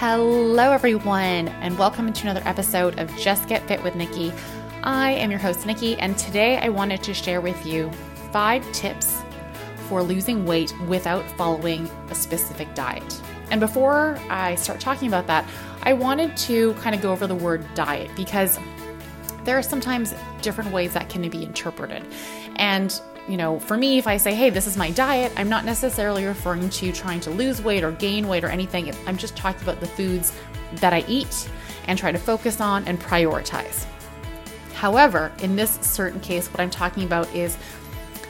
Hello, everyone, and welcome to another episode of Just Get Fit with Nikki. I am your host, Nikki, and today I wanted to share with you five tips for losing weight without following a specific diet. And before I start talking about that, I wanted to kind of go over the word diet because there are sometimes different ways that can be interpreted. And you know, for me, if I say, hey, this is my diet, I'm not necessarily referring to trying to lose weight or gain weight or anything. I'm just talking about the foods that I eat and try to focus on and prioritize. However, in this certain case, what I'm talking about is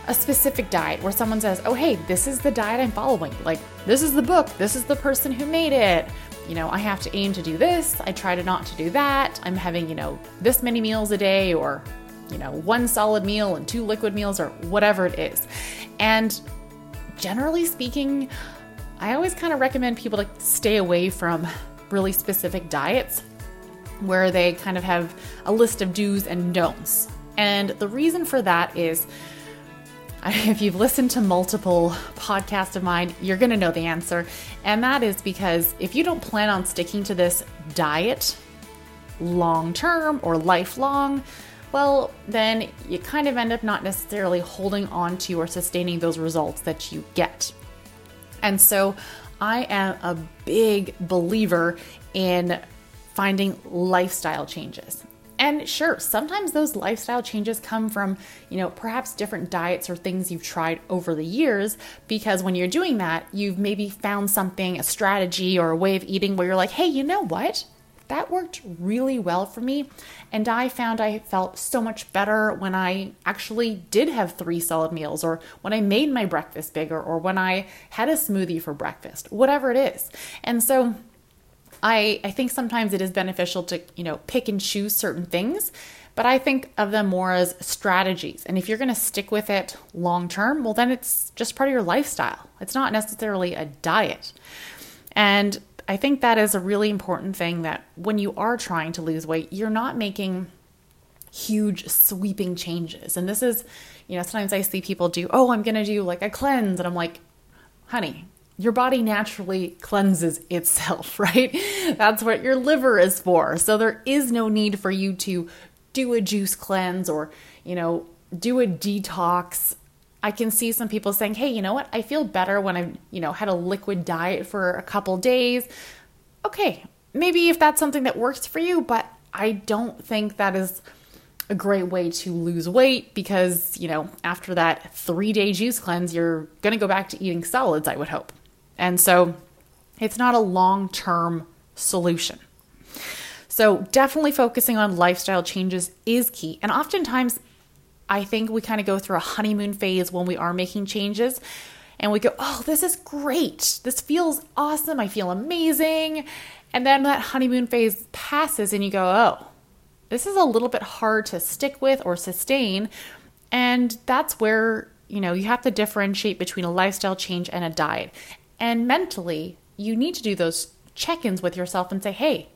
a specific diet where someone says, oh, hey, this is the diet I'm following. Like, this is the book, this is the person who made it. You know, I have to aim to do this. I try to not to do that. I'm having, you know, this many meals a day or you know, one solid meal and two liquid meals or whatever it is. And generally speaking, I always kind of recommend people to stay away from really specific diets where they kind of have a list of do's and don'ts. And the reason for that is if you've listened to multiple podcasts of mine, you're going to know the answer. And that is because if you don't plan on sticking to this diet long term or lifelong, well, then you kind of end up not necessarily holding on to or sustaining those results that you get. And so I am a big believer in finding lifestyle changes. And sure, sometimes those lifestyle changes come from, you know, perhaps different diets or things you've tried over the years. Because when you're doing that, you've maybe found something, a strategy or a way of eating where you're like, hey, you know what? That worked really well for me. And I found I felt so much better when I actually did have three solid meals, or when I made my breakfast bigger, or when I had a smoothie for breakfast, whatever it is. And so I, I think sometimes it is beneficial to, you know, pick and choose certain things, but I think of them more as strategies. And if you're going to stick with it long term, well, then it's just part of your lifestyle. It's not necessarily a diet. And I think that is a really important thing that when you are trying to lose weight, you're not making huge sweeping changes. And this is, you know, sometimes I see people do, oh, I'm going to do like a cleanse. And I'm like, honey, your body naturally cleanses itself, right? That's what your liver is for. So there is no need for you to do a juice cleanse or, you know, do a detox I can see some people saying, "Hey, you know what? I feel better when I've, you know, had a liquid diet for a couple days." Okay, maybe if that's something that works for you, but I don't think that is a great way to lose weight because, you know, after that 3-day juice cleanse, you're going to go back to eating solids, I would hope. And so, it's not a long-term solution. So, definitely focusing on lifestyle changes is key. And oftentimes I think we kind of go through a honeymoon phase when we are making changes and we go, oh, this is great. This feels awesome. I feel amazing. And then that honeymoon phase passes and you go, oh, this is a little bit hard to stick with or sustain. And that's where, you know, you have to differentiate between a lifestyle change and a diet. And mentally, you need to do those check ins with yourself and say, hey,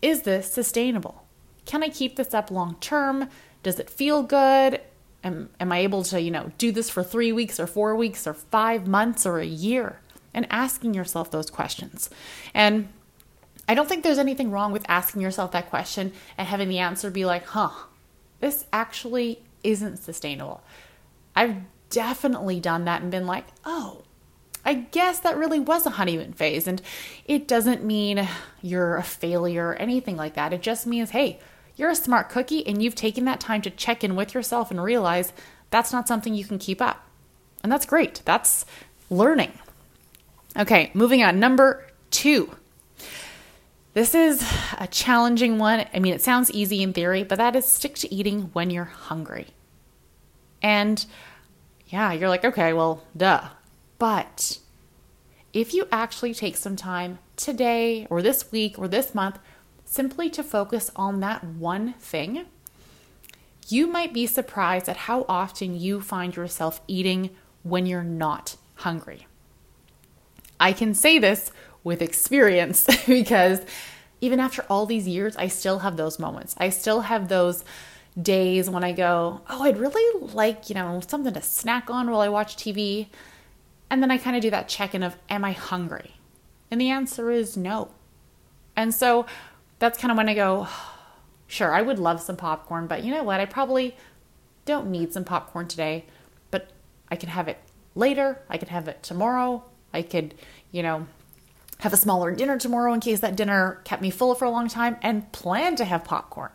is this sustainable? Can I keep this up long term? Does it feel good? Am, am I able to, you know, do this for three weeks or four weeks or five months or a year? And asking yourself those questions. And I don't think there's anything wrong with asking yourself that question and having the answer be like, huh, this actually isn't sustainable. I've definitely done that and been like, oh, I guess that really was a honeymoon phase. And it doesn't mean you're a failure or anything like that. It just means, hey, you're a smart cookie and you've taken that time to check in with yourself and realize that's not something you can keep up. And that's great. That's learning. Okay, moving on. Number two. This is a challenging one. I mean, it sounds easy in theory, but that is stick to eating when you're hungry. And yeah, you're like, okay, well, duh. But if you actually take some time today or this week or this month simply to focus on that one thing, you might be surprised at how often you find yourself eating when you're not hungry. I can say this with experience because even after all these years, I still have those moments. I still have those days when I go, Oh, I'd really like, you know, something to snack on while I watch TV. And then I kind of do that check in of, Am I hungry? And the answer is no. And so that's kind of when I go, sure, I would love some popcorn, but you know what? I probably don't need some popcorn today, but I can have it later. I could have it tomorrow. I could, you know, have a smaller dinner tomorrow in case that dinner kept me full for a long time and plan to have popcorn.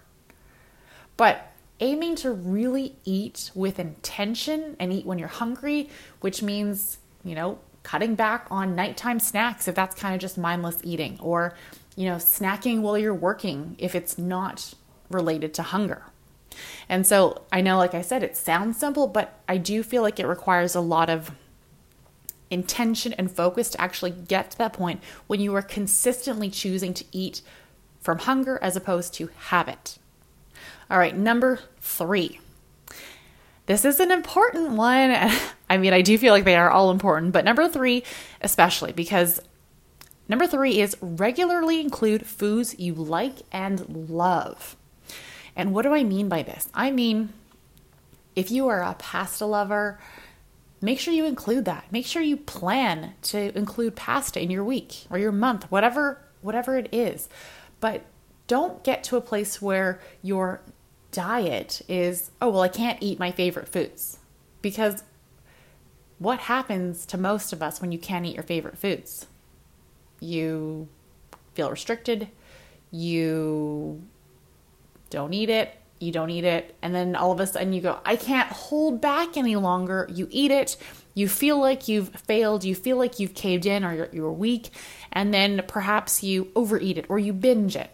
But aiming to really eat with intention and eat when you're hungry, which means, you know, cutting back on nighttime snacks if that's kind of just mindless eating, or, you know, snacking while you're working if it's not related to hunger. And so I know, like I said, it sounds simple, but I do feel like it requires a lot of intention and focus to actually get to that point when you are consistently choosing to eat from hunger as opposed to habit. All right, number three. This is an important one. I mean, I do feel like they are all important, but number three, especially because number three is regularly include foods you like and love. And what do I mean by this? I mean, if you are a pasta lover, make sure you include that. Make sure you plan to include pasta in your week or your month, whatever whatever it is. But don't get to a place where your diet is, oh, well, I can't eat my favorite foods. Because what happens to most of us when you can't eat your favorite foods? You feel restricted, you don't eat it, you don't eat it, and then all of a sudden you go, I can't hold back any longer. You eat it, you feel like you've failed, you feel like you've caved in or you're, you're weak, and then perhaps you overeat it or you binge it.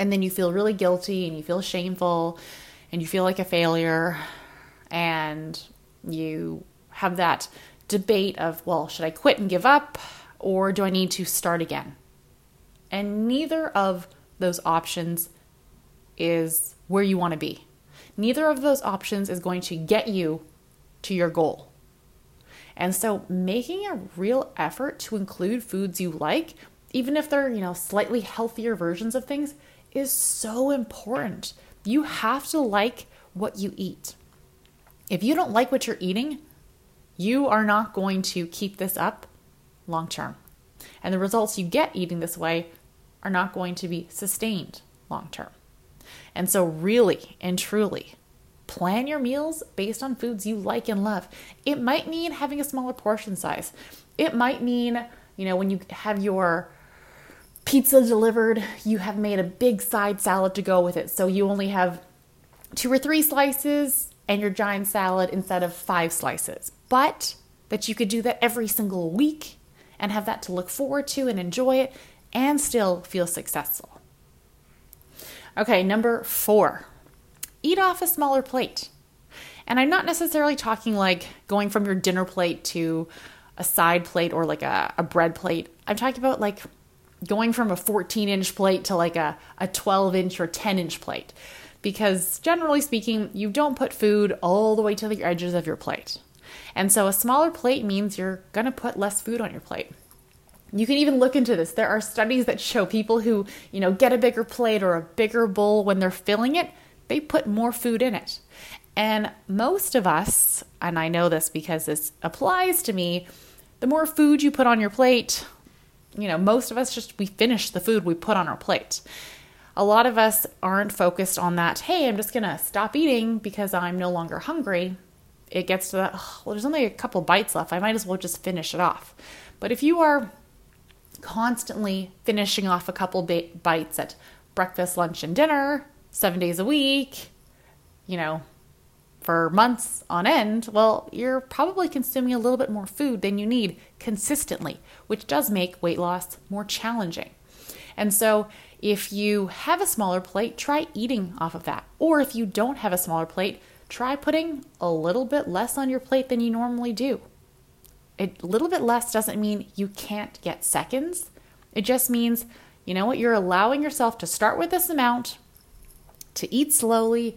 And then you feel really guilty and you feel shameful and you feel like a failure and you have that debate of, well, should I quit and give up or do I need to start again? And neither of those options is where you want to be. Neither of those options is going to get you to your goal. And so making a real effort to include foods you like, even if they're, you know, slightly healthier versions of things, is so important. You have to like what you eat. If you don't like what you're eating, you are not going to keep this up long term. And the results you get eating this way are not going to be sustained long term. And so, really and truly, plan your meals based on foods you like and love. It might mean having a smaller portion size. It might mean, you know, when you have your pizza delivered, you have made a big side salad to go with it. So you only have two or three slices and your giant salad instead of five slices. But that you could do that every single week and have that to look forward to and enjoy it and still feel successful. Okay, number four, eat off a smaller plate. And I'm not necessarily talking like going from your dinner plate to a side plate or like a, a bread plate. I'm talking about like going from a 14 inch plate to like a, a 12 inch or 10 inch plate. Because generally speaking, you don't put food all the way to the edges of your plate. And so a smaller plate means you're to put less food on your plate. You can even look into this. There are studies that show people who, you know, get a bigger plate or a bigger bowl when they're filling it, they put more food in it. And most of us, and I know this because this applies to me, the more food you put on your plate, you know, most of us just we finish the food we put on our plate. A lot of us aren't focused on that, hey, I'm just going to stop eating because I'm no longer hungry. It gets to that, oh, well, there's only a couple bites left. I might as well just finish it off. But if you are constantly finishing off a couple bites at breakfast, lunch, and dinner, seven days a week, you know, for months on end, well, you're probably consuming a little bit more food than you need consistently, which does make weight loss more challenging. And so, if you have a smaller plate, try eating off of that. Or if you don't have a smaller plate, try putting a little bit less on your plate than you normally do a little bit less doesn't mean you can't get seconds. It just means, you know what, you're allowing yourself to start with this amount, to eat slowly,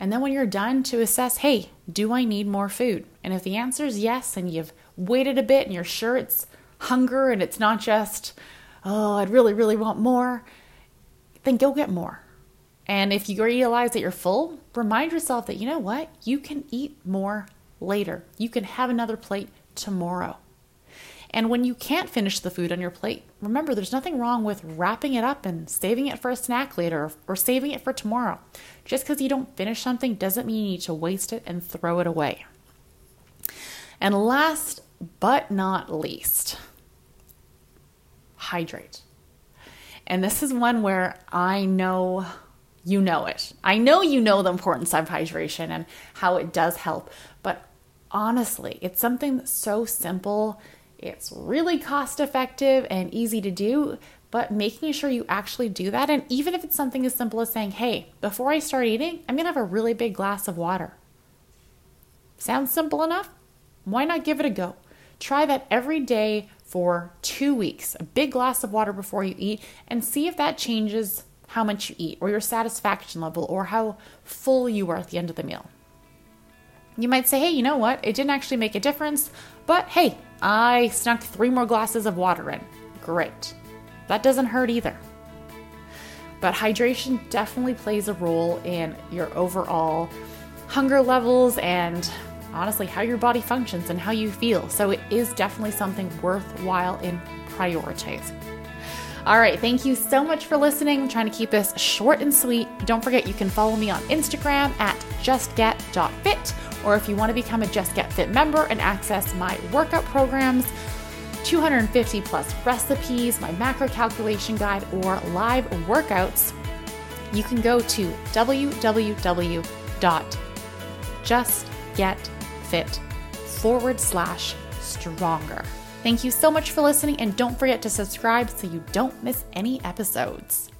and then when you're done, to assess, hey, do I need more food? And if the answer is yes, and you've waited a bit and you're sure it's hunger and it's not just, oh, I'd really, really want more, then go get more. And if you realize that you're full, remind yourself that, you know what, you can eat more later. You can have another plate tomorrow. And when you can't finish the food on your plate, remember there's nothing wrong with wrapping it up and saving it for a snack later or saving it for tomorrow. Just because you don't finish something doesn't mean you need to waste it and throw it away. And last but not least, hydrate. And this is one where I know you know it. I know you know the importance of hydration and how it does help, but honestly, it's something so simple. It's really cost effective and easy to do, but making sure you actually do that. And even if it's something as simple as saying, hey, before I start eating, I'm gonna have a really big glass of water. Sounds simple enough? Why not give it a go? Try that every day for two weeks, a big glass of water before you eat, and see if that changes how much you eat or your satisfaction level or how full you are at the end of the meal. You might say, hey, you know what? It didn't actually make a difference, but hey, I snuck three more glasses of water in. Great. That doesn't hurt either. But hydration definitely plays a role in your overall hunger levels and honestly how your body functions and how you feel. So it is definitely something worthwhile in prioritizing. All right, thank you so much for listening. I'm trying to keep this short and sweet. Don't forget you can follow me on Instagram at justget.fit, or if you want to become a Just Get Fit member and access my workout programs, 250 plus recipes, my macro calculation guide, or live workouts, you can go to www.justgetfit forward slash stronger. Thank you so much for listening, and don't forget to subscribe so you don't miss any episodes.